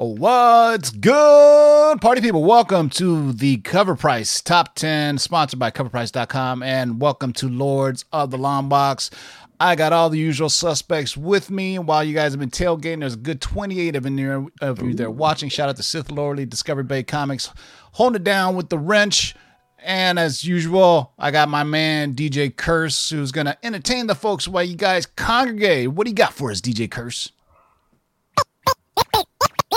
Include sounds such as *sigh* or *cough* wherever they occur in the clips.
What's good, party people? Welcome to the Cover Price Top 10, sponsored by CoverPrice.com, and welcome to Lords of the Long Box. I got all the usual suspects with me. While you guys have been tailgating, there's a good 28 of, there, of you there watching. Shout out to Sith Lordly, Discovery Bay Comics, holding it down with the wrench. And as usual, I got my man DJ Curse, who's going to entertain the folks while you guys congregate. What do you got for us, DJ Curse?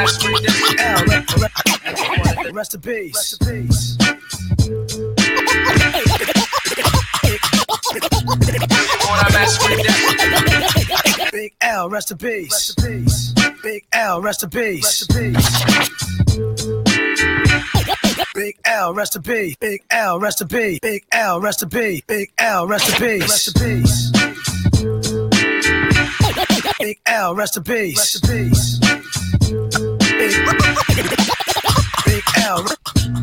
L, when I mess with this. L, L, rest in peace. Rest in peace. When I mess with this. Big L, rest in peace. Rest in peace. Big L, rest in peace. Rest in peace. Big L, rest in peace. Big L, rest in peace. Big L, rest in peace. Big L, rest in peace. Rest in peace. Big L, rest in peace. Rest in peace. Big, big L,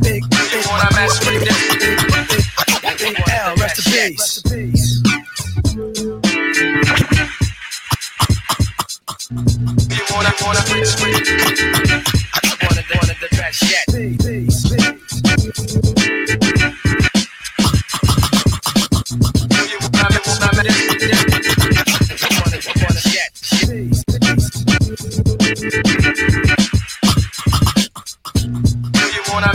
big, big. Big, big, L, rest in peace. You wanna, wanna, peace, Wanna, wanna, the best yet.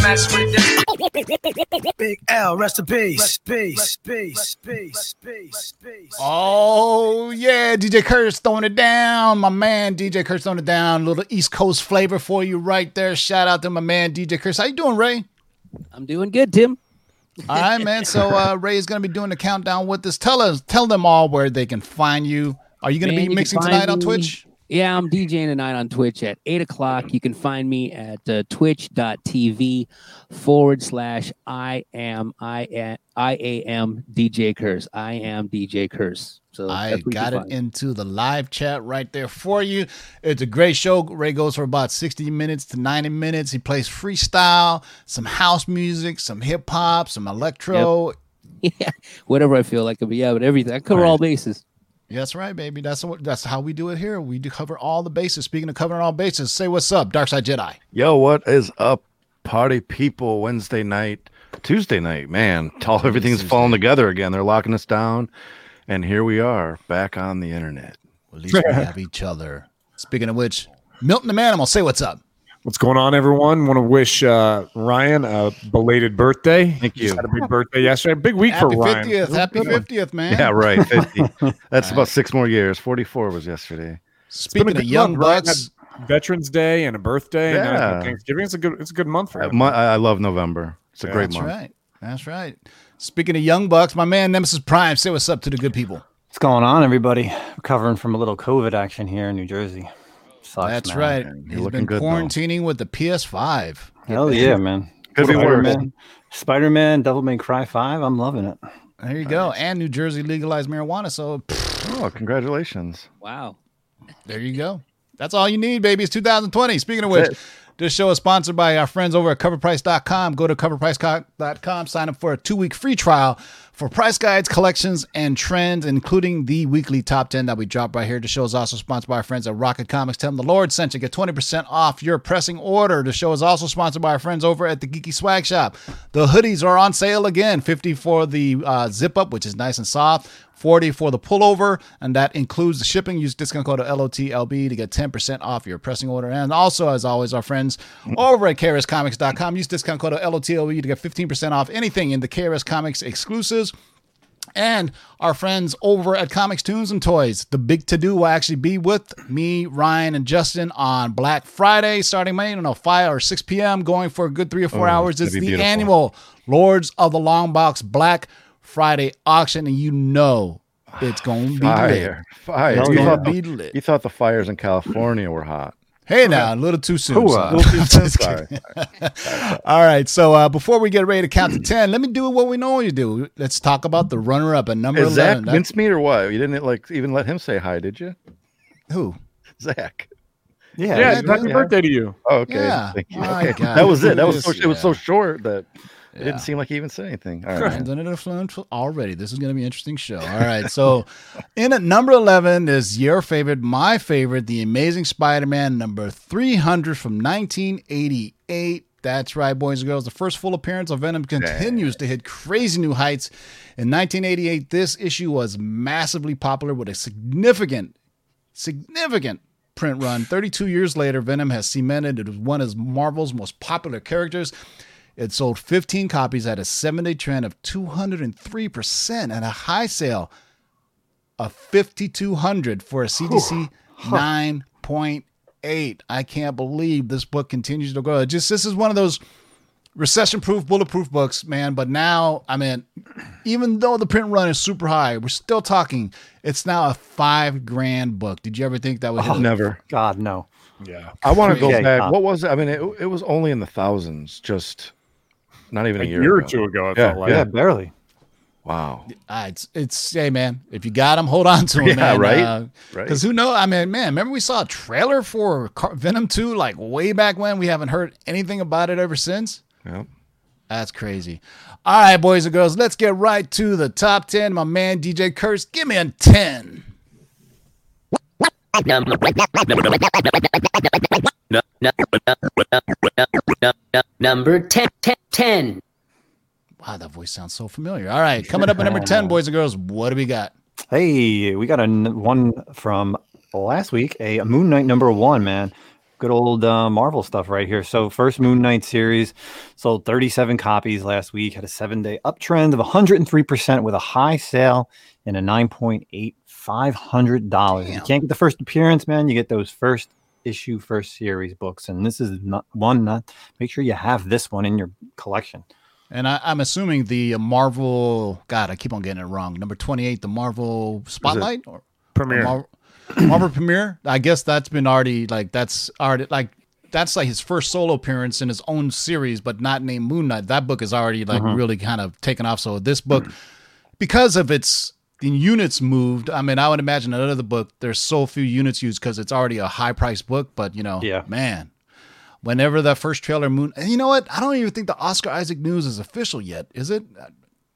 Mess with this? Big L, rest in peace. Peace, peace, peace, peace, peace. Oh yeah, DJ Curse throwing it down. My man DJ Curse throwing it down. A little East Coast flavor for you right there. Shout out to my man DJ Curse. How you doing, Ray? I'm doing good, Tim. All right, man. So uh, Ray is gonna be doing the countdown with us. Tell us, tell them all where they can find you. Are you gonna be mixing find tonight on Twitch? Yeah, I'm DJing tonight on Twitch at 8 o'clock. You can find me at uh, twitch.tv forward slash I am I am I am DJ Curse. I am DJ Curse. So I that's what you got it into the live chat right there for you. It's a great show. Ray goes for about 60 minutes to 90 minutes. He plays freestyle, some house music, some hip hop, some electro. *laughs* yeah, whatever I feel like. But yeah, but everything. I cover all bases. That's right, baby. That's what that's how we do it here. We do cover all the bases. Speaking of covering all bases, say what's up, Dark Side Jedi. Yo, what is up, party people? Wednesday night, Tuesday night, man. All everything's Tuesday. falling together again. They're locking us down, and here we are back on the internet. Well, at least we have each other. Speaking of which, Milton the Manimal, say what's up. What's going on, everyone? Want to wish uh, Ryan a belated birthday. Thank Just you. had a big birthday yesterday. Big week Happy for Ryan. 50th. Happy 50th, man. Yeah, right. 50. *laughs* That's about six more years. 44 was yesterday. It's been a Speaking of young month. Bucks, Veterans Day and a birthday, and. Thanksgiving. It's a good. It's a good month for Uh, him. I I love November. It's a Yeah, great that's month. right. That's right. Speaking of young bucks, my man Nemesis Prime, say what's up to the good people. What's going on, everybody? Recovering from a little COVID action here in New Jersey. Sucks, That's man. right. You're He's looking been good, though. quarantining with the PS5. Hell yeah, man. Could be worse. Spider-Man, Spider-Man, Devil May Cry 5. I'm loving it. There you go. And New Jersey legalized marijuana. So Oh, congratulations. Wow. there you go. That's all you need, baby. It's 2020. Speaking of which, this show is sponsored by our friends over at coverprice.com. Go to coverprice.com, sign up for a two week free trial for price guides, collections, and trends, including the weekly top 10 that we drop right here. The show is also sponsored by our friends at Rocket Comics. Tell them the Lord sent you. Get 20% off your pressing order. The show is also sponsored by our friends over at the Geeky Swag Shop. The hoodies are on sale again 50 for the uh, zip up, which is nice and soft. 40 for the pullover, and that includes the shipping. Use discount code LOTLB to get 10% off your pressing order. And also, as always, our friends *laughs* over at KRSComics.com. Use discount code LOTLB to get 15% off anything in the KRS Comics exclusives. And our friends over at Comics Tunes and Toys. The big to do will actually be with me, Ryan, and Justin on Black Friday, starting May, I don't know, 5 or 6 p.m., going for a good three or four Oh, hours. it's the beautiful. annual Lords of the Long Box Black Friday auction. And you know It's gonna be lit. Fire, fire. It's You gonna thought, be the, lit. you thought the fires in California were hot. Hey now, a little too soon. Hooah. son. *laughs* Just Sorry. kidding. *laughs* All right, so uh, before we get ready to count to *clears throat* ten, let me do what we normally do. Let's talk about the runner-up at number Is Zach eleven. That's- mincemeat or what? You didn't like even let him say hi, did you? who? Zach. Yeah, Yeah, yeah, happy birthday to you. Oh, okay. Yeah. Thank you. My Okay. God. That was it. That was so, it was so short that it Yeah. didn't seem like he even said anything. All right. Friends under the influence already. This is going to be an interesting show. All right. So, *laughs* in at number 11 is your favorite, my favorite, The Amazing Spider Man, number 300 from 1988. That's right, boys and girls. The first full appearance of Venom continues to hit crazy new heights. In 1988, this issue was massively popular with a significant, significant print run. 32 years later, Venom has cemented it as one of Marvel's most popular characters. It sold 15 copies at a seven day trend of 203% and a high sale of 5,200 for a CGC 9.8. I can't believe this book continues to grow. It just this is one of those recession proof, bulletproof books, man. But now, I mean, even though the print run is super high, we're still talking. It's now a five grand book. Did you ever think that would oh, hit? Never. God no. Yeah. I want to go back. yeah. What was it? I mean, it, it was only in the thousands, just not even A a, year, year or ago. two ago, it Yeah, felt like. Yeah, barely. Wow. Ah, it's it's hey man, if you got them, hold on to them, Yeah, man. right? Uh, Right. Because who knows? I mean, man, remember we saw a trailer for Car- Venom Two like way back when. We haven't heard anything about it ever since. Yep. That's crazy. All right, boys and girls, let's get right to the top ten. My man DJ Curse, give me a ten. Number 10, 10, 10. Wow, that voice sounds so familiar. All right, coming up at number ten, boys and girls, what do we got? Hey, we got a n- one from last week, a Moon Knight number one, man. Good old uh, Marvel stuff right here. So, first Moon Knight series sold 37 copies last week, had a seven day uptrend of 103% with a high sale and a 9.8 $500. If You can't get the first appearance, man. You get those first issue, first series books. And this is not one, not make sure you have this one in your collection. And I, I'm assuming the Marvel. God, I keep on getting it wrong. Number twenty-eight, the Marvel Spotlight or Premiere. Marvel, Marvel Premiere. I guess that's been already like that's already like that's like his first solo appearance in his own series, but not named Moon Knight. That book is already like mm-hmm. really kind of taken off. So this book, because of its the units moved. I mean, I would imagine another book. There's so few units used because it's already a high price book. But you know, Yeah. man. Whenever that first trailer moon, and you know what? I don't even think the Oscar Isaac news is official yet, is it? Uh,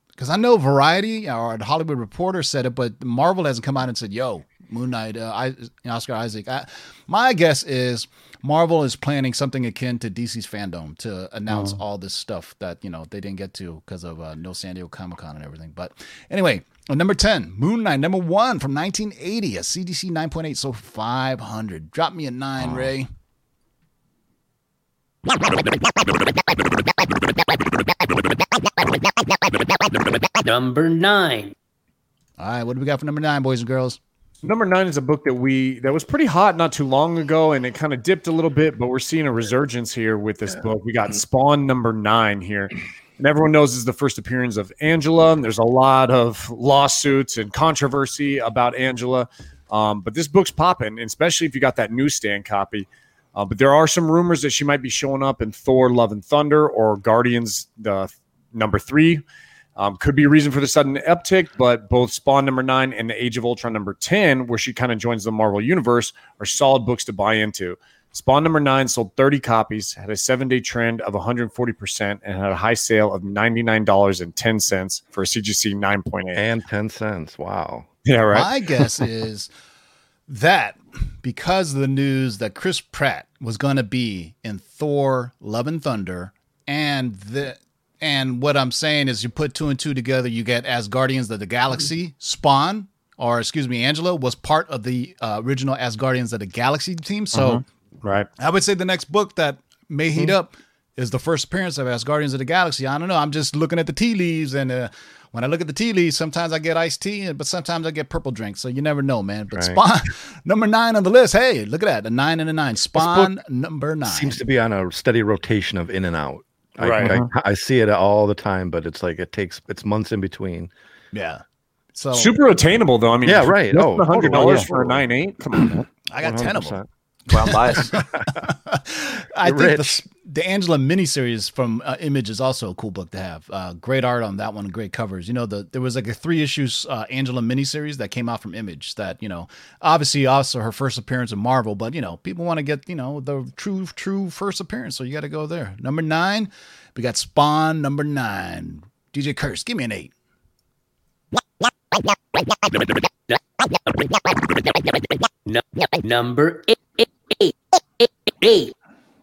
because I know Variety uh, or the Hollywood Reporter said it, but Marvel hasn't come out and said, "Yo, Moon Knight, uh, I, Oscar Isaac." I, my guess is Marvel is planning something akin to DC's FanDome to announce all this stuff that you know they didn't get to because of uh, no San Diego Comic Con and everything. But anyway, number ten, Moon Knight, number one from 1980, a CGC 9.8, so 500. Drop me a nine, Ray. Number 9. All right, what do we got for number nine, boys and girls? Number nine is a book that we that was pretty hot not too long ago, and it kind of dipped a little bit, but we're seeing a resurgence here with this book. We got Spawn number nine here, and everyone knows this is the first appearance of Angela. And there's a lot of lawsuits and controversy about Angela, um, but this book's popping, especially if you got that newsstand copy. Uh, but there are some rumors that she might be showing up in Thor: Love and Thunder or Guardians the number three. Um, could be a reason for the sudden uptick, but both Spawn number nine and the Age of Ultron number 10, where she kind of joins the Marvel Universe, are solid books to buy into. Spawn number nine sold 30 copies, had a seven day trend of 140%, and had a high sale of $99.10 for a CGC 9.8. And 10 cents. Wow. Yeah, right. My guess is that because of the news that Chris Pratt was going to be in Thor: Love and Thunder, and the and what I'm saying is, you put two and two together, you get as Guardians of the Galaxy. Spawn, or excuse me, Angela was part of the uh, original as Guardians of the Galaxy team. So Right. I would say the next book that may heat up is the first appearance of as Guardians of the Galaxy. I don't know. I'm just looking at the tea leaves, and uh, when I look at the tea leaves, sometimes I get iced tea, but sometimes I get purple drink. So you never know, man. But Right. Spawn, *laughs* number nine on the list. Hey, look at that, a nine and a nine. Spawn number nine. Seems to be on a steady rotation of in and out. I, Right. I, mm-hmm. I see it all the time, but it's like it takes it's months in between. yeah. So Super attainable though. I mean, Yeah, right. less Oh, hundred totally, dollars yeah. for a nine eight. Come on. I got ten of them. 100%. Well, I'm biased. *laughs* I You're think the, rich. the Angela miniseries from uh, Image is also a cool book to have. Uh, great art on that one, great covers. You know, the there was like a three issues uh, Angela miniseries that came out from Image. That you know, obviously also her first appearance in Marvel, but you know, people want to get you know the true true first appearance, so you got to go there. Number nine, we got Spawn. Number nine, DJ Curse, give me an eight. Number eight. Eight, eight, eight.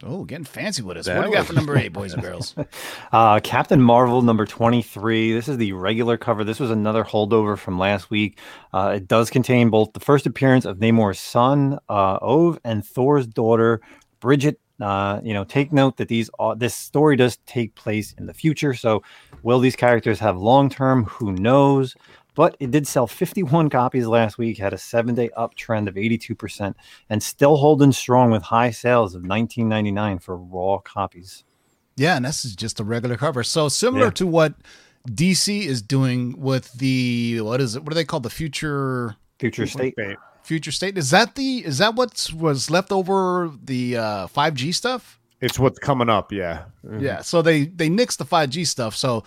Oh, getting fancy with us. That what do you got for number eight, boys and girls? *laughs* Uh, Captain Marvel number 23. This is the regular cover. This was another holdover from last week. Uh, it does contain both the first appearance of Namor's son, uh, Ove, and Thor's daughter, Bridget. Uh, you know, take note that these uh, this story does take place in the future. So, will these characters have long term? Who knows? But it did sell 51 copies last week, had a seven day uptrend of 82%, and still holding strong with high sales of 19.99 for raw copies. Yeah, and this is just a regular cover. So similar Yeah. to what DC is doing with the what is it? What do they call the future Future state. Wait, future state? Is that the is that what was left over the uh 5G stuff? It's what's coming up. Yeah. Yeah. So they they nixed the 5G stuff. So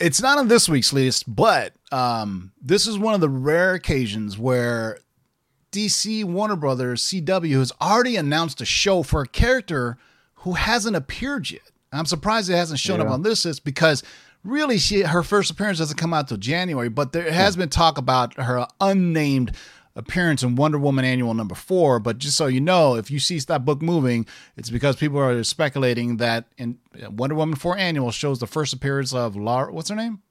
it's not on this week's list, but um this is one of the rare occasions where DC Warner Brothers CW has already announced a show for a character who hasn't appeared yet. I'm surprised it hasn't shown up on this list because really she her first appearance doesn't come out till January, but there has been talk about her unnamed appearance in Wonder Woman Annual number four. But just so you know, if you see that book moving, it's because people are speculating that in Wonder Woman four Annual shows the first appearance of Laura. What's her name?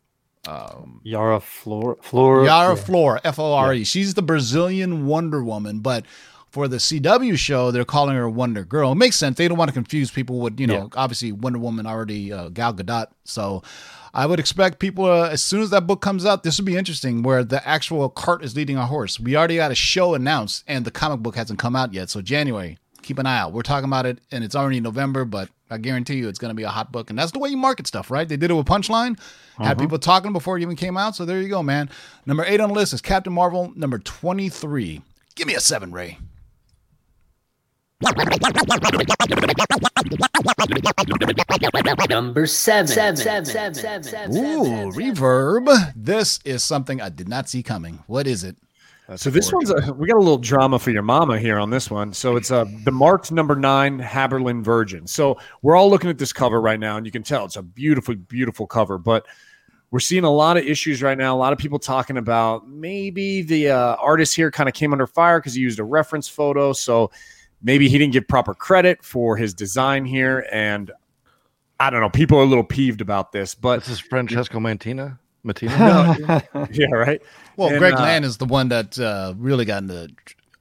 Um, Yara Flor Flor Yara Flor, F O R E. She's the Brazilian Wonder Woman, but for the CW show, they're calling her Wonder Girl. It makes sense. They don't want to confuse people with, you know, Yeah. obviously Wonder Woman already uh, Gal Gadot. So I would expect people uh, as soon as that book comes out, this would be interesting where the actual cart is leading a horse. We already got a show announced and the comic book hasn't come out yet. So January, keep an eye out. We're talking about it and it's already November, but I guarantee you it's going to be a hot book. And that's the way you market stuff, right? They did it with Punchline, had people talking before it even came out. So there you go, man. Number eight on the list is Captain Marvel. Number 23. Give me a seven, Ray. Number seven. Seven. Seven. Seven. Seven. Seven. Ooh, reverb. This is something I did not see coming. What is it? That's So this one's a, we got a little drama for your mama here on this one. So it's a the marked number nine Haberlin Virgin. So we're all looking at this cover right now, and you can tell it's a beautiful, beautiful cover. But we're seeing a lot of issues right now. A lot of people talking about maybe the uh, artist here kind of came under fire because he used a reference photo. So maybe he didn't give proper credit for his design here, and I don't know. People are a little peeved about this, but This is Francesco Mantina. Mattina. *laughs* *laughs* yeah, right. Well, And, Greg uh, Land is the one that uh, really got into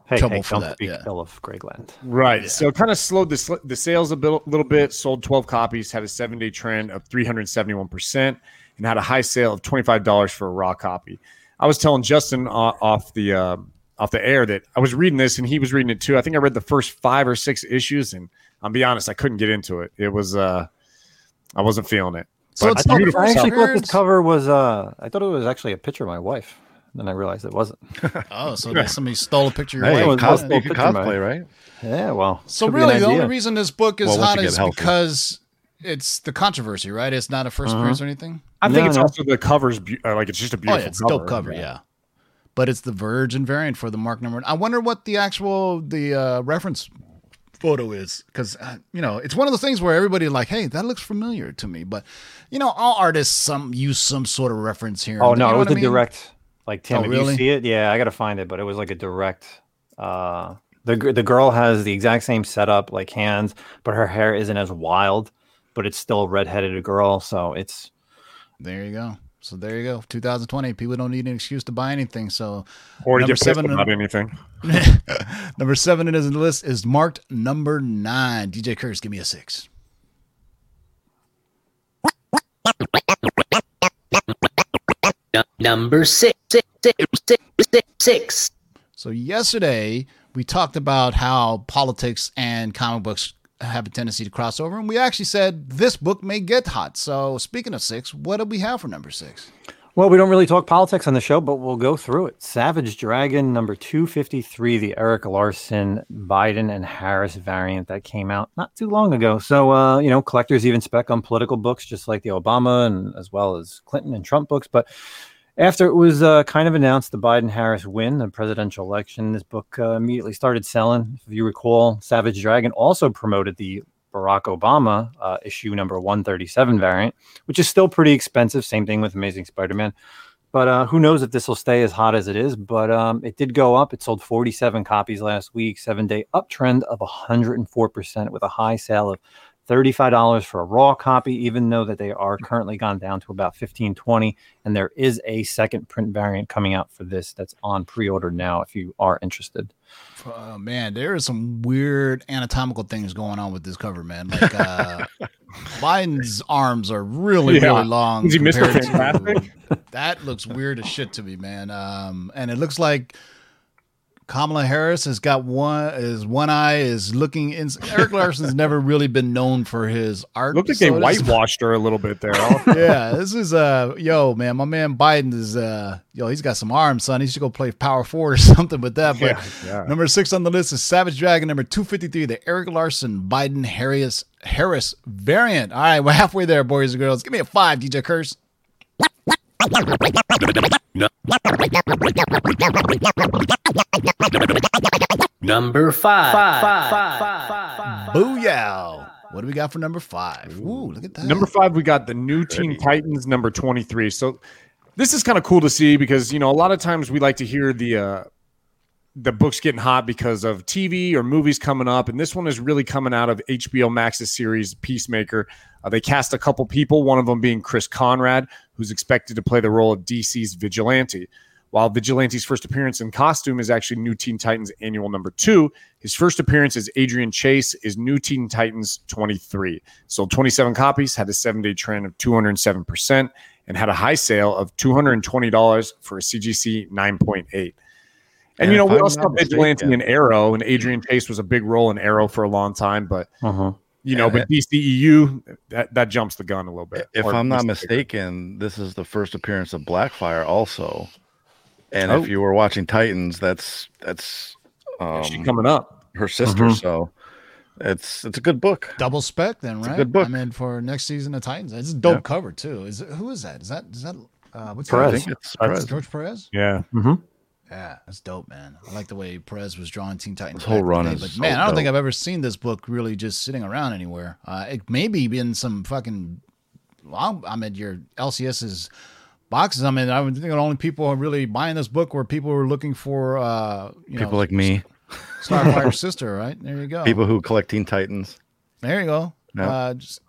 Hey, trouble hey, for that. speak Yeah. ill of Greg Land. Right. So it kind of slowed the, sl- the sales a bit, little bit, sold 12 copies, had a seven day trend of 371%, and had a high sale of $25 for a raw copy. I was telling Justin o- off the uh, off the air that I was reading this and he was reading it too. I think I read the first five or six issues, and I'll be honest, I couldn't get into it. It was, uh, I wasn't feeling it. So But it's it's not the. I actually thought appearance? this cover was uh I thought it was actually a picture of my wife. Then I realized it wasn't. *laughs* Oh, so there's somebody stole a picture of your it wife. was cos- multiple you can picture, man. cosplay, right? Yeah, well. So could be an really, the only reason this book is Well, hot is healthy. because it's the controversy, right? It's not a 1st appearance or anything. I think No, it's no. also the covers, be- uh, like it's just a Oh, beautiful yeah, it's cover. dope cover, yeah. But it's the Virgin variant for the Mark number. I wonder what the actual the uh, reference photo is because uh, you know it's one of those things where everybody like, hey, that looks familiar to me. But you know, all artists some use some sort of reference here. Oh no, it was what I a mean? direct. Like Tim, Oh, if really? you see it, yeah, I gotta find it, but it was like a direct. Uh, the the girl has the exact same setup, like hands, but her hair isn't as wild, but it's still a redheaded girl, so it's There you go. So there you go. 2020. People don't need an excuse to buy anything. So Or to Number get seven- about anything. *laughs* number seven in his list is marked number nine. DJ Curse, give me a six. Number six. Six. Six. Six. Six. Six. So yesterday we talked about how politics and comic books have a tendency to cross over, and we actually said this book may get hot. So speaking of six, what do we have for number six? Well, we don't really talk politics on the show, but we'll go through it. Savage Dragon number 253, the Erik Larsen Biden and Harris variant that came out not too long ago. So, uh, you know, collectors even spec on political books, just like the Obama and as well as Clinton and Trump books. But after it was uh, kind of announced the Biden Harris win, the presidential election, this book uh, immediately started selling. If you recall, Savage Dragon also promoted the Barack Obama uh, issue number 137 variant, which is still pretty expensive. Same thing with Amazing Spider Man. But uh, who knows if this will stay as hot as it is? But um, it did go up. It sold 47 copies last week, seven day uptrend of 104% with a high sale of $35 for a raw copy, even though that they are currently gone down to about 15 20 And there is a second print variant coming out for this that's on pre order now if you are interested. Oh man, there are some weird anatomical things going on with this cover, man. Like uh *laughs* Biden's arms are really, Yeah. really long. Is he Mr. compared to- Fantastic? *laughs* that looks weird as shit to me, man. Um, and it looks like Kamala Harris has got one is one eye is looking in Erik Larsen's never really been known for his art. Looked like they whitewashed her a little bit there. *laughs* Yeah, this is uh yo, man, my man Biden is uh yo, he's got some arms, son. He should go play power forward or *laughs* something with that. But Yeah, yeah. number six on the list is Savage Dragon, number 253, the Erik Larsen Biden Harris Harris variant. All right, we're halfway there, boys and girls. Give me a five, DJ Curse. Number five. Booyah. What do we got for number five? Ooh, look at that. Number five, we got the new Teen Titans number 23. So this is kind of cool to see because, you know, a lot of times we like to hear the, uh, the books getting hot because of TV or movies coming up. And this one is really coming out of HBO Max's series Peacemaker. Uh, they cast a couple people, one of them being Chris Conrad, who's expected to play the role of DC's Vigilante. While Vigilante's first appearance in costume is actually New Teen Titans Annual number two, his first appearance as Adrian Chase is New Teen Titans 23. Sold 27 copies, had a seven day trend of 207%, and had a high sale of $220 for a CGC 9.8. And, And you know, we also have Vigilante and Arrow, and Adrian Chase was a big role in Arrow for a long time, but Uh-huh. You know, but DCEU that, that jumps the gun a little bit. If I'm not at least- mistaken, this is the first appearance of Blackfire also. And Oh. if you were watching Titans, that's that's um, she coming up. her sister. Mhm. So it's it's a good book. Double spec then, a right? good book. I mean, for next season of Titans. It's a dope Yeah. cover too. Is it, who is that? Is that is that uh what's I Perez. his think it's That's Perez. George Perez? Yeah. Yeah, that's dope, man. I like the way Perez was drawing Teen Titans. This whole back in the run day, is but so man, I don't think. I've ever seen this book really just sitting around anywhere. Uh, it may be in some fucking. Well, I'm at your LCS's boxes. I mean, I would think the only people who are really buying this book were people who were looking for, uh, you People know, like me, Starfire's *laughs* sister, right? There you go. people who collect Teen Titans. There you go. Yeah. Uh, just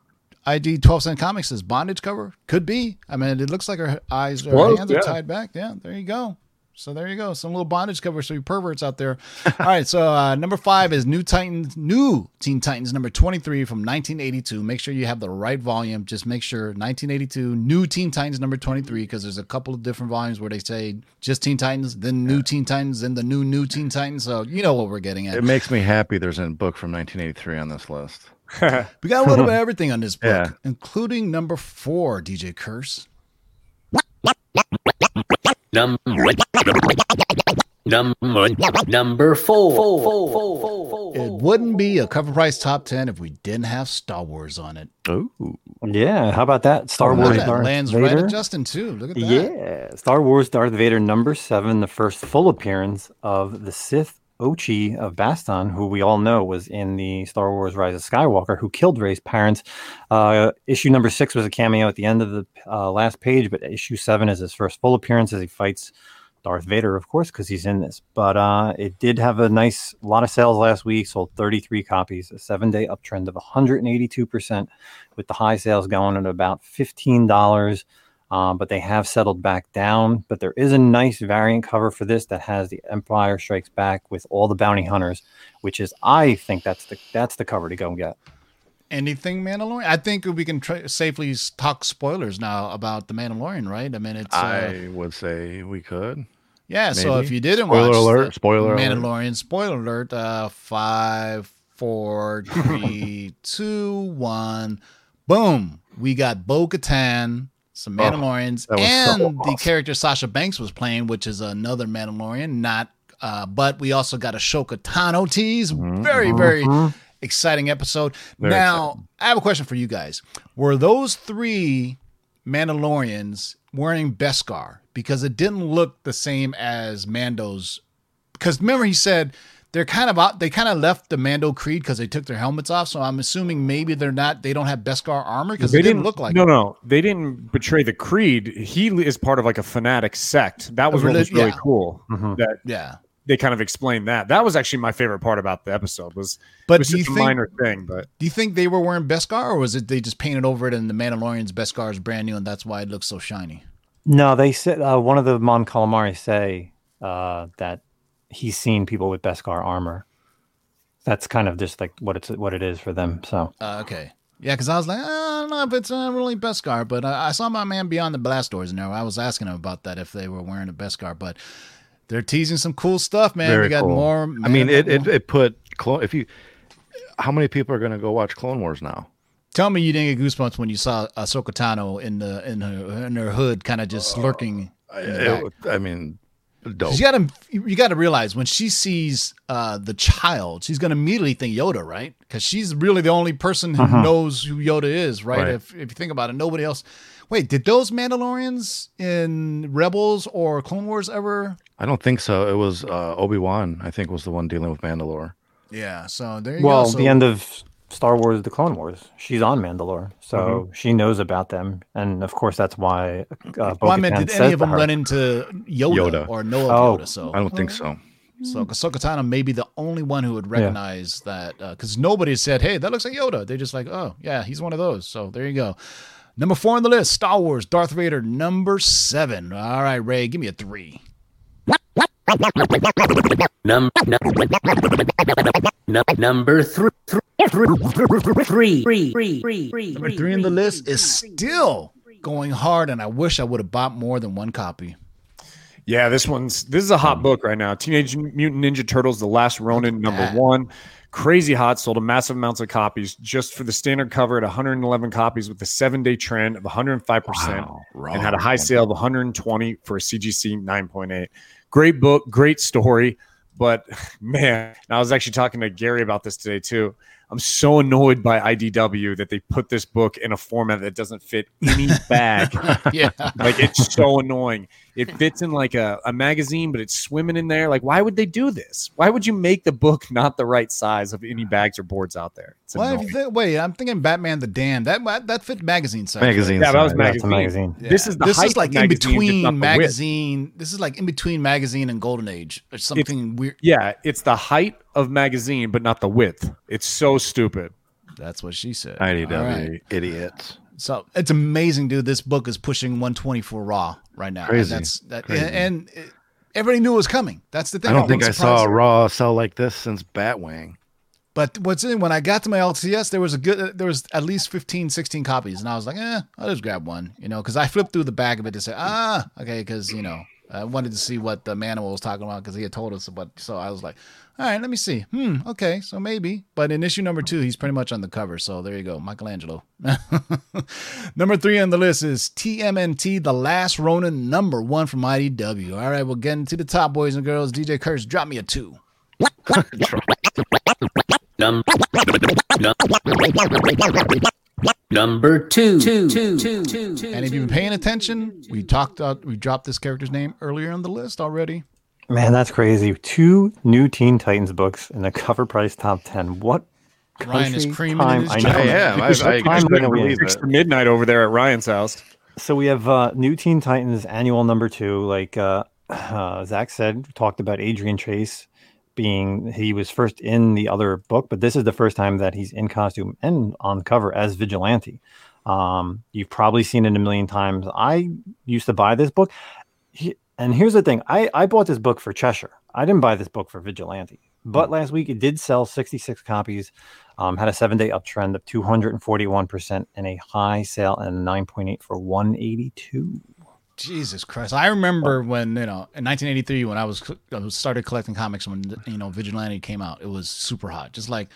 ID 12 cent comics says bondage cover. Could be. I mean, it looks like her eyes, her Close, hands yeah. are tied back. Yeah, there you go. So there you go. Some little bondage covers for you perverts out there. *laughs* All right. So uh, number five is New Titans, New Teen Titans, number 23 from 1982. Make sure you have the right volume. Just make sure 1982, New Teen Titans, number 23, because there's a couple of different volumes where they say just Teen Titans, then New Teen Titans, then the new New Teen Titans. So you know what we're getting at. It makes me happy. There's a book from 1983 on this list. *laughs* We got a little bit of everything on this *laughs* book, Yeah. including number four, DJ Curse. Number number number four. It wouldn't be a cover price top 10 if we didn't have Star Wars on it. Oh, Yeah, how about that? Star oh, Look at Wars that. Darth lands right Vader. at Justin, too. Look at that. Yeah, Star Wars Darth Vader number seven, the first full appearance of the Sith Ochi of Bestoon, who we all know was in the Star Wars Rise of Skywalker, who killed Rey's parents. Uh, issue number six was a cameo at the end of the uh, last page, but issue seven is his first full appearance as he fights Darth Vader, of course, because he's in this. But uh, it did have a nice lot of sales last week, sold 33 copies, a seven day uptrend of 182%, with the high sales going at about $15. Um, but they have settled back down. But there is a nice variant cover for this that has the Empire Strikes Back with all the bounty hunters, which is I think that's the that's the cover to go and get. Anything Mandalorian? I think we can try, safely talk spoilers now about the Mandalorian, right? I mean, it's. Uh, I would say we could. yeah, so if you didn't Spoiler watch alert, the spoiler alert. Mandalorian, spoiler alert, uh, five, four, *laughs* three, two, one, boom. We got Bo Katan some Mandalorians, was and so the character Sasha Banks was playing, which is another Mandalorian. Not, uh, but we also got Ahsoka Tano tease. Very, very exciting episode. Very now, I have a question for you guys. Were those three Mandalorians wearing Beskar? Because it didn't look the same as Mando's. Because remember, he said they're kind of out. They kind of left the Mando Creed because they took their helmets off. So I'm assuming maybe they're not. They don't have Beskar armor because They it didn't look like. no, it. no. They didn't betray the creed. He is part of like a fanatic sect. That was A what was really yeah. cool. Mhm. That Yeah, they kind of explained that. That was actually my favorite part about the episode. Was but it was do you a think? minor thing, but Do you think they were wearing Beskar, or was it they just painted over it and the Mandalorian's Beskar is brand new and that's why it looks so shiny? No, they said uh, one of the Mon Calamari say uh, that he's seen people with Beskar armor. That's kind of just like what it's what it is for them. So Uh, okay. Yeah, because I was like, "Uh, I don't know if it's uh, really Beskar, but I, I saw my man Beyond the Blast Doors in there. I was asking him about that if they were wearing a Beskar, but they're teasing some cool stuff, man. Very we got cool. more. I mean, it, it it put clone. If you, how many people are going to go watch Clone Wars now? Tell me you didn't get goosebumps when you saw Ahsoka Tano in the in her in her hood, kind of just lurking. in. It- I mean, dope. 'Cause You gotta you gotta realize when she sees uh, the child, she's gonna immediately think Yoda, right? Because she's really the only person who knows who Yoda is, right? Right. If if you think about it, nobody else. Wait, did those Mandalorians in Rebels or Clone Wars ever? I don't think so. It was uh, Obi Wan. I think was the one dealing with Mandalore. Yeah. So there you well, go. So, the end of Star Wars: The Clone Wars, she's on Mandalore, so she knows about them, and of course that's why. Uh, well, I meant, did any of them her- run into Yoda, Yoda. or know of Oh, Yoda? So I don't think so. So Ahsoka Tano may be the only one who would recognize that because nobody said, "Hey, that looks like Yoda." They're just like, "Oh, yeah, he's one of those." So there you go. Number four on the list: Star Wars, Darth Vader. Number seven. All right, Ray, give me a three. Num, num, num, number three, three, three, three, three, three, three, Number three on the list is still going hard, and I wish I would have bought more than one copy. yeah, this one's this is a hot um, book right now. Teenage Mutant Ninja Turtles: The Last Ronin, number one. Crazy hot, sold a massive amounts of copies just for the standard cover at 111 copies with a seven day trend of 105 percent. and had a high sale of 120 for a CGC 9.8. Great book, great story, but *laughs* man, I was actually talking to Gary about this today too. I'm so annoyed by IDW that they put this book in a format that doesn't fit any *laughs* bag. Yeah, like it's so annoying. It fits in like a, a magazine, but it's swimming in there. Like, why would they do this? Why would you make the book not the right size of any bags or boards out there? It's well, if you think, wait, I'm thinking Batman the Dam. That that fit magazine size. right? Magazine. Yeah, that was size. Yeah, a magazine. magazine. This is the this is like in between not the width. magazine. This is like in between magazine and Golden Age or something weird. Yeah, it's the height of magazine, but not the width. It's so stupid. That's what she said. IDW All right. idiots. So it's amazing, dude. This book is pushing 124 raw right now. Crazy. And that's that, Crazy. and, and it- everybody knew it was coming. That's the thing. I don't think I saw a. Raw sell like this since Batwing. But what's in when I got to my LCS, there was a good, there was at least 15, 16 copies, and I was like, eh, I'll just grab one, you know, because I flipped through the back of it to say, ah, okay, because you know, I wanted to see what the Manimal was talking about because he had told us about. So I was like, all right, let me see. Hmm, okay, so maybe. But in issue number two, he's pretty much on the cover. So there you go, Michelangelo. *laughs* number three on the list is TMNT, The Last Ronin, number one from IDW. All right, we're getting to the top, boys and girls. DJ Curse, drop me a two. Num, num, number two, two, two, two, two, two. And if you've been paying attention, we talked out, we dropped this character's name earlier on the list already. Man, that's crazy. Two new Teen Titans books in the cover price top ten. What Ryan is country, creaming in time- his I know. I am. I, I, What I couldn't are we in? believe it. to midnight over there at Ryan's house. So we have uh, new Teen Titans annual number two. Like uh, *sighs* uh, Zach said, talked about Adrian Chase being he was first in the other book, but this is the first time that he's in costume and on cover as Vigilante. Um, you've probably seen it a million times. I used to buy this book, He- and here's the thing: I I bought this book for Cheshire. I didn't buy this book for Vigilante. But last week it did sell 66 copies, um, had a seven day uptrend of 241% and a high sale and 9.8 for 182. Jesus Christ! I remember when you know in 1983 when I was started collecting comics when you know Vigilante came out. It was super hot, just like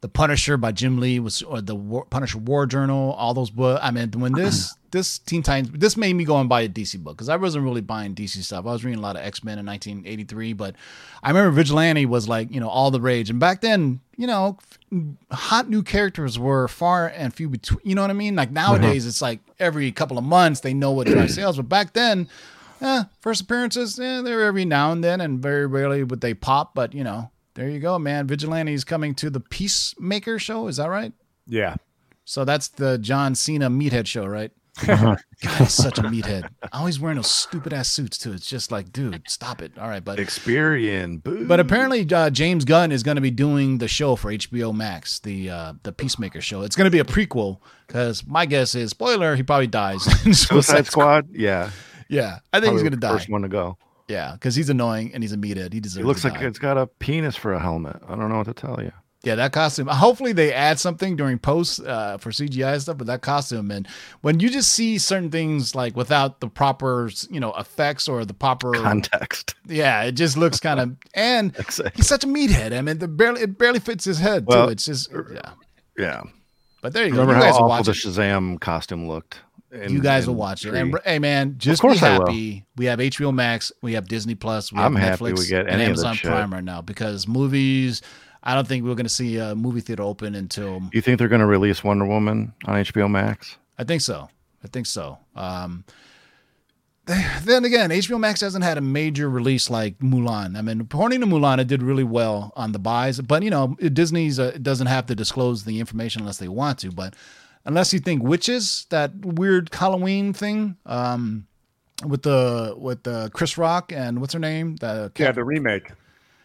The Punisher by Jim Lee was, or the War, Punisher War Journal, all those books. I mean, when this this Teen Titans, this made me go and buy a DC book because I wasn't really buying DC stuff. I was reading a lot of X Men in 1983, but I remember Vigilante was like you know all the rage, and back then, you know, hot new characters were far and few between. You know what I mean? Like nowadays, it's like every couple of months they know what drives *clears throat* sales, but back then. Eh, first appearances, eh, they're every now and then, and very rarely would they pop. But you know, there you go, man. Vigilante's coming to the Peacemaker show. Is that right? Yeah. So that's the John Cena meathead show, right? *laughs* God, he's such a meathead. Always wearing those stupid ass suits too. It's just like, dude, stop it. All right, but Experian. Boo. but apparently uh, James Gunn is going to be doing the show for HBO Max, the uh, the Peacemaker show. It's going to be a prequel because my guess is spoiler, he probably dies. in *laughs* Suicide Squad. Yeah. Yeah, I think he's going to die. First one to go. Yeah, because he's annoying and he's a meathead. He deserves. It looks like it's got a penis for a helmet. I don't know what to tell you. Yeah, that costume. Hopefully, they add something during post uh, for CGI stuff. But that costume, and when you just see certain things like without the proper, you know, effects or the proper, Context. yeah, it just looks kind of. *laughs* And Exactly. he's such a meathead. I mean, the barely it barely fits his head Well, too. It's just yeah. Yeah. But there you go. Remember you how awful the. Shazam costume looked? In- You guys will in watch it. And hey, man, just course be happy. We have HBO Max, we have Disney Plus, we have I'm happy Netflix, we get and any of this Amazon. Prime right now because movies. I don't think we're going to see a movie theater open until You think they're going to release Wonder Woman on HBO Max? I think so. I think so. Um, then again, HBO Max hasn't had a major release like Mulan. I mean, according to Mulan, it did really well on the buys, but you know, Disney's uh, doesn't have to disclose the information unless they want to. But unless you think witches, that weird Halloween thing, um, with the with the Chris Rock and what's her name, the Yeah, the remake.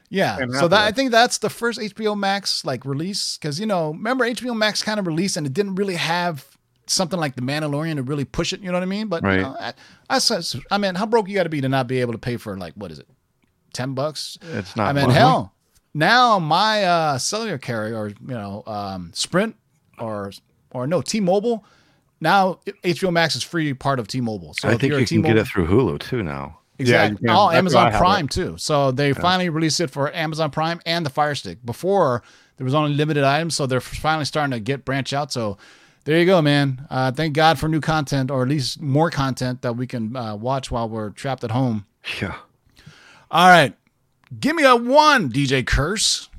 yeah. And So that I think that's the first HBO Max like release because you know remember HBO Max kind of released and it didn't really have something like the Mandalorian to really push it. You know what I mean? But Right. you know, I, I, says- I mean, how broke you got to be to not be able to pay for like what is it, ten bucks? It's not. I mean, hell, now my uh, cellular carrier, or you know, um, Sprint, or or no, T-Mobile. Now HBO Max is free part of T-Mobile. So I think you're you a can get it through Hulu too now. Yeah, you Exactly. can. oh, That's why I Amazon Prime too. So they finally released it for Amazon Prime and the Fire Stick. Before there was only limited items, so they're finally starting to get branch out. So there you go, man. Uh, thank God for new content, or at least more content that we can uh, watch while we're trapped at home. Yeah. All right, give me a one, DJ Curse.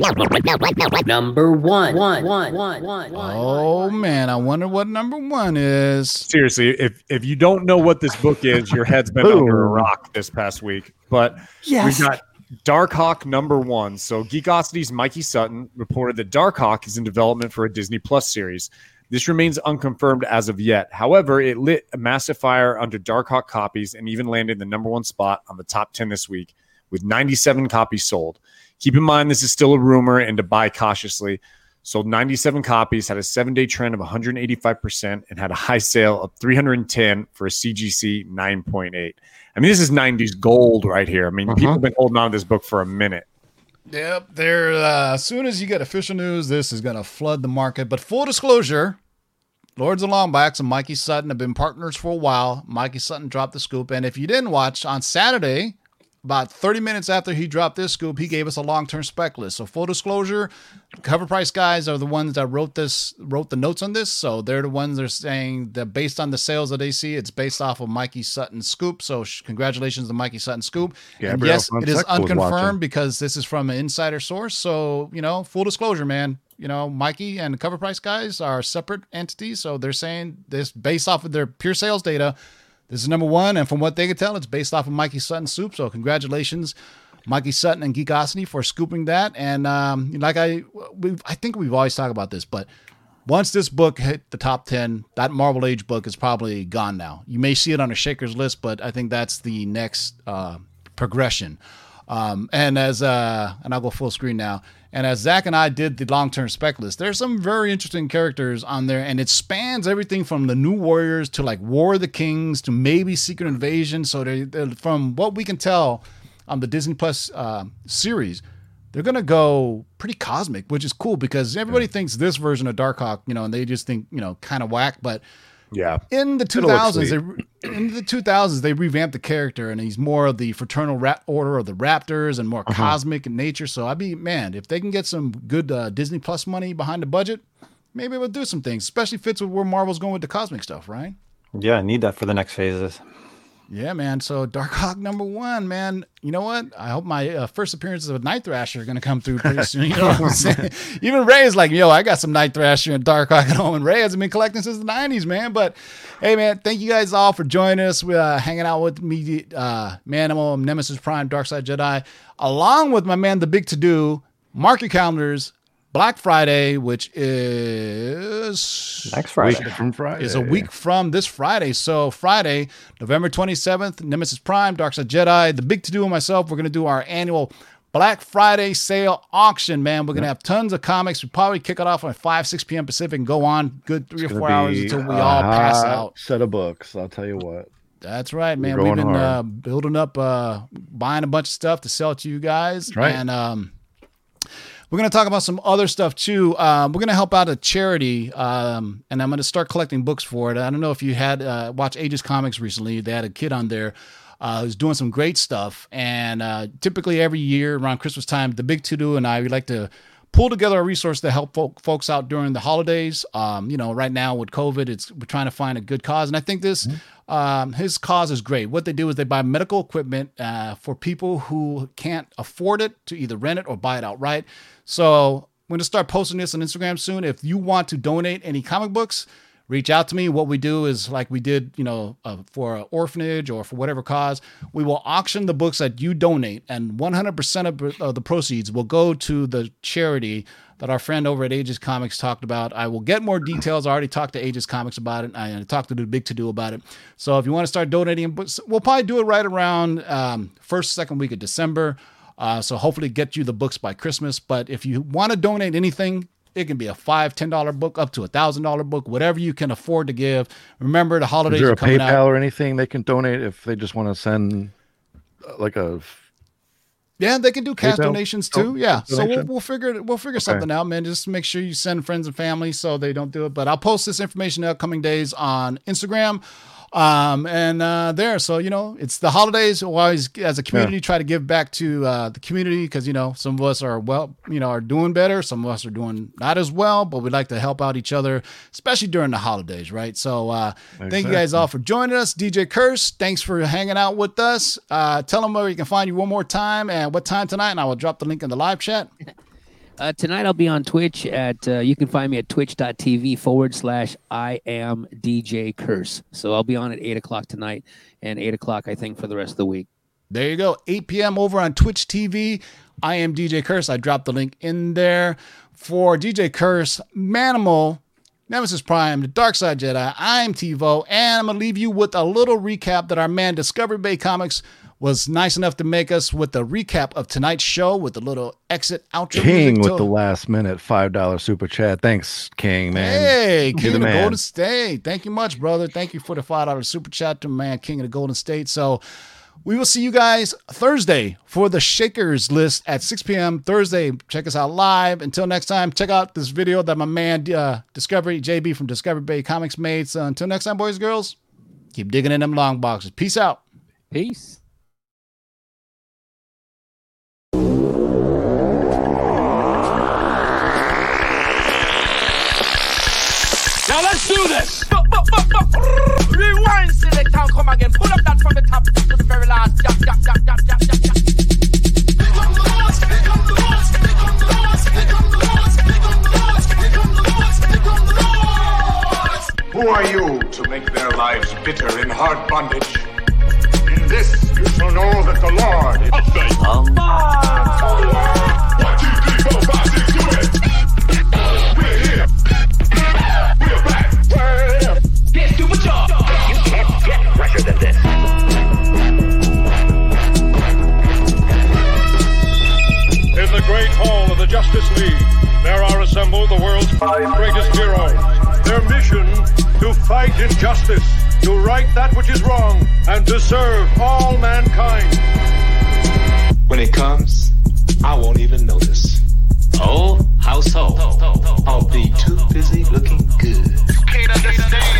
Number number one. One. One. One. One. Oh man, I wonder what number one is. Seriously, if if you don't know what this book is, your head's been under a rock this past week. But Yes. we've got Darkhawk number one. So Geekosity's Mikey Sutton reported that Darkhawk is in development for a Disney Plus series. This remains unconfirmed as of yet. However, it lit a massive fire under Darkhawk copies and even landed the number one spot on the top 10 this week with 97 copies sold. Keep in mind, this is still a rumor and to buy cautiously. Sold 97 copies, had a seven day trend of 185%, and had a high sale of 310 for a CGC 9.8. I mean, this is 90s gold right here. I mean, people have been holding on to this book for a minute. Yep, there. Uh, as soon as you get official news, this is going to flood the market. But full disclosure, Lords of Long Box and Mikey Sutton have been partners for a while. Mikey Sutton dropped the scoop, and if you didn't watch on Saturday, about 30 minutes after he dropped this scoop, he gave us a long-term spec list. So full disclosure, cover price guys are the ones that wrote this, wrote the notes on this. So they're the ones that are saying that based on the sales that they see, it's based off of Mikey Sutton's scoop. So sh- congratulations to Mikey Sutton scoop. and yes, it is unconfirmed because this is from an insider source. So, you know, full disclosure, man. You know, Mikey and the cover price guys are separate entities. So they're saying this based off of their pure sales data. This is number one. And from what they could tell, it's based off of Mikey Sutton's soup. So congratulations, Mikey Sutton and Geekosity for scooping that. And um, like I, we, I think we've always talked about this, but once this book hit the top 10, that Marvel Age book is probably gone now. You may see it on a Shaker's list, but I think that's the next uh, progression. Um, and as uh, and I'll go full screen now. And as Zach and I did the long term spec list, there's some very interesting characters on there, and it spans everything from the New Warriors to like War of the Kings to maybe Secret Invasion. So they, from what we can tell on the Disney Plus uh, series, they're gonna go pretty cosmic, which is cool because everybody thinks this version of Darkhawk, you know, and they just think you know kind of whack, but Yeah. in the 2000s they, in the 2000s they revamped the character and he's more of the fraternal ra- order of the raptors and more cosmic in nature so i'd be man if they can get some good uh, disney plus money behind the budget maybe we'll do some things especially fits with where marvel's going with the cosmic stuff right Yeah, I need that for the next phases. Yeah man. So dark hawk number one man. You know what? I hope my uh, first appearances of night thrasher are going to come through pretty soon you know what i'm *laughs* saying? Even ray is like yo i got some night thrasher and dark hawk at home and ray hasn't been collecting since the 90s man. But hey man thank you guys all for joining us we're uh, hanging out with me uh manimal nemesis prime dark side jedi along with my man the big to do mark your calendars black friday which is Next Friday. Week from Friday. is a week from this Friday. So Friday, November 27th, Nemesis Prime, Dark Side Jedi, the big to do and myself, we're gonna do our annual Black Friday sale auction, man. We're gonna have tons of comics. We'll probably kick it off at 5, 6 p.m. Pacific and go on good three or Gonna four hours until we a all pass out. Set of books. I'll tell you what. That's right, man. We're We've been uh, building up, uh, buying a bunch of stuff to sell to you guys. right. And um, we're going to talk about some other stuff too. Um, we're going to help out a charity, um, and I'm going to start collecting books for it. I don't know if you had uh, watched Ages Comics recently. They had a kid on there uh, who's doing some great stuff. And uh, typically every year around Christmas time, the Big To Do and I we like to pull together a resource to help folk, folks out during the holidays. Um, you know, right now with COVID, it's we're trying to find a good cause, and I think this um, his cause is great. What they do is they buy medical equipment uh, for people who can't afford it to either rent it or buy it outright. So I'm going to start posting this on Instagram soon. If you want to donate any comic books, reach out to me. What we do is like we did, you know, uh, for an orphanage or for whatever cause, we will auction the books that you donate, and 100% of uh, the proceeds will go to the charity that our friend over at Ages Comics talked about. I will get more details. I already talked to Ages Comics about it. I talked to the Big To Do about it. So if you want to start donating we'll probably do it right around um, first, second week of December. Uh, so hopefully get you the books by Christmas. But if you want to donate anything, it can be a five, ten dollar book up to a thousand dollar book, whatever you can afford to give. Remember the holidays. Is there a PayPal out. or anything they can donate if they just want to send uh, like a Yeah, they can do cash donations too. Yeah, so we'll, we'll figure we'll figure something out, man. Just make sure you send friends and family so they don't do it. But I'll post this information in the upcoming days on Instagram, um, and uh, there. So you know, it's the holidays. We'll always, as a community, try to give back to uh, the community because you know some of us are well, you know, are doing better. Some of us are doing not as well, but we like to help out each other, especially during the holidays, right? So uh, thank you guys all for joining us. DJ Curse, thanks for hanging out with us. Uh, tell them where you can find you one more time and what time tonight, and I will drop the link in the live chat. *laughs* Uh, tonight I'll be on Twitch at uh, you can find me at twitch.tv forward slash I am DJ Curse. So I'll be on at eight o'clock tonight and eight o'clock I think for the rest of the week. There you go. 8 p.m. over on Twitch TV. I am DJ Curse. I dropped the link in there for DJ Curse, Manimal, Nemesis Prime, The Dark Side Jedi. I'm TiVo, and I'm to leave you with a little recap that our man Discovery Bay Comics was nice enough to make us with the recap of tonight's show with the little exit outro. King music with to- the last minute five dollar super chat. Thanks, King man. Hey, You're King of the man. Golden State. Thank you much, brother. Thank you for the five dollar super chat to man King of the Golden State. So we will see you guys Thursday for the Shakers list at 6 p.m. Thursday. Check us out live. Until next time, check out this video that my man uh, Discovery JB from Discovery Bay Comics made. So until next time, boys and girls, keep digging in them long boxes. Peace out. Peace. Do this. Rewind, select and come again. Pull up that from the top to the very last. Jump, jump, jump, jump, jump, jump, jump. Who are you to make their lives bitter in hard bondage? In this you shall know that the Lord is One, to fight injustice, to right that which is wrong, and to serve all mankind. When it comes, I won't even notice. Oh, how so? I'll be too busy looking good. You can't understand.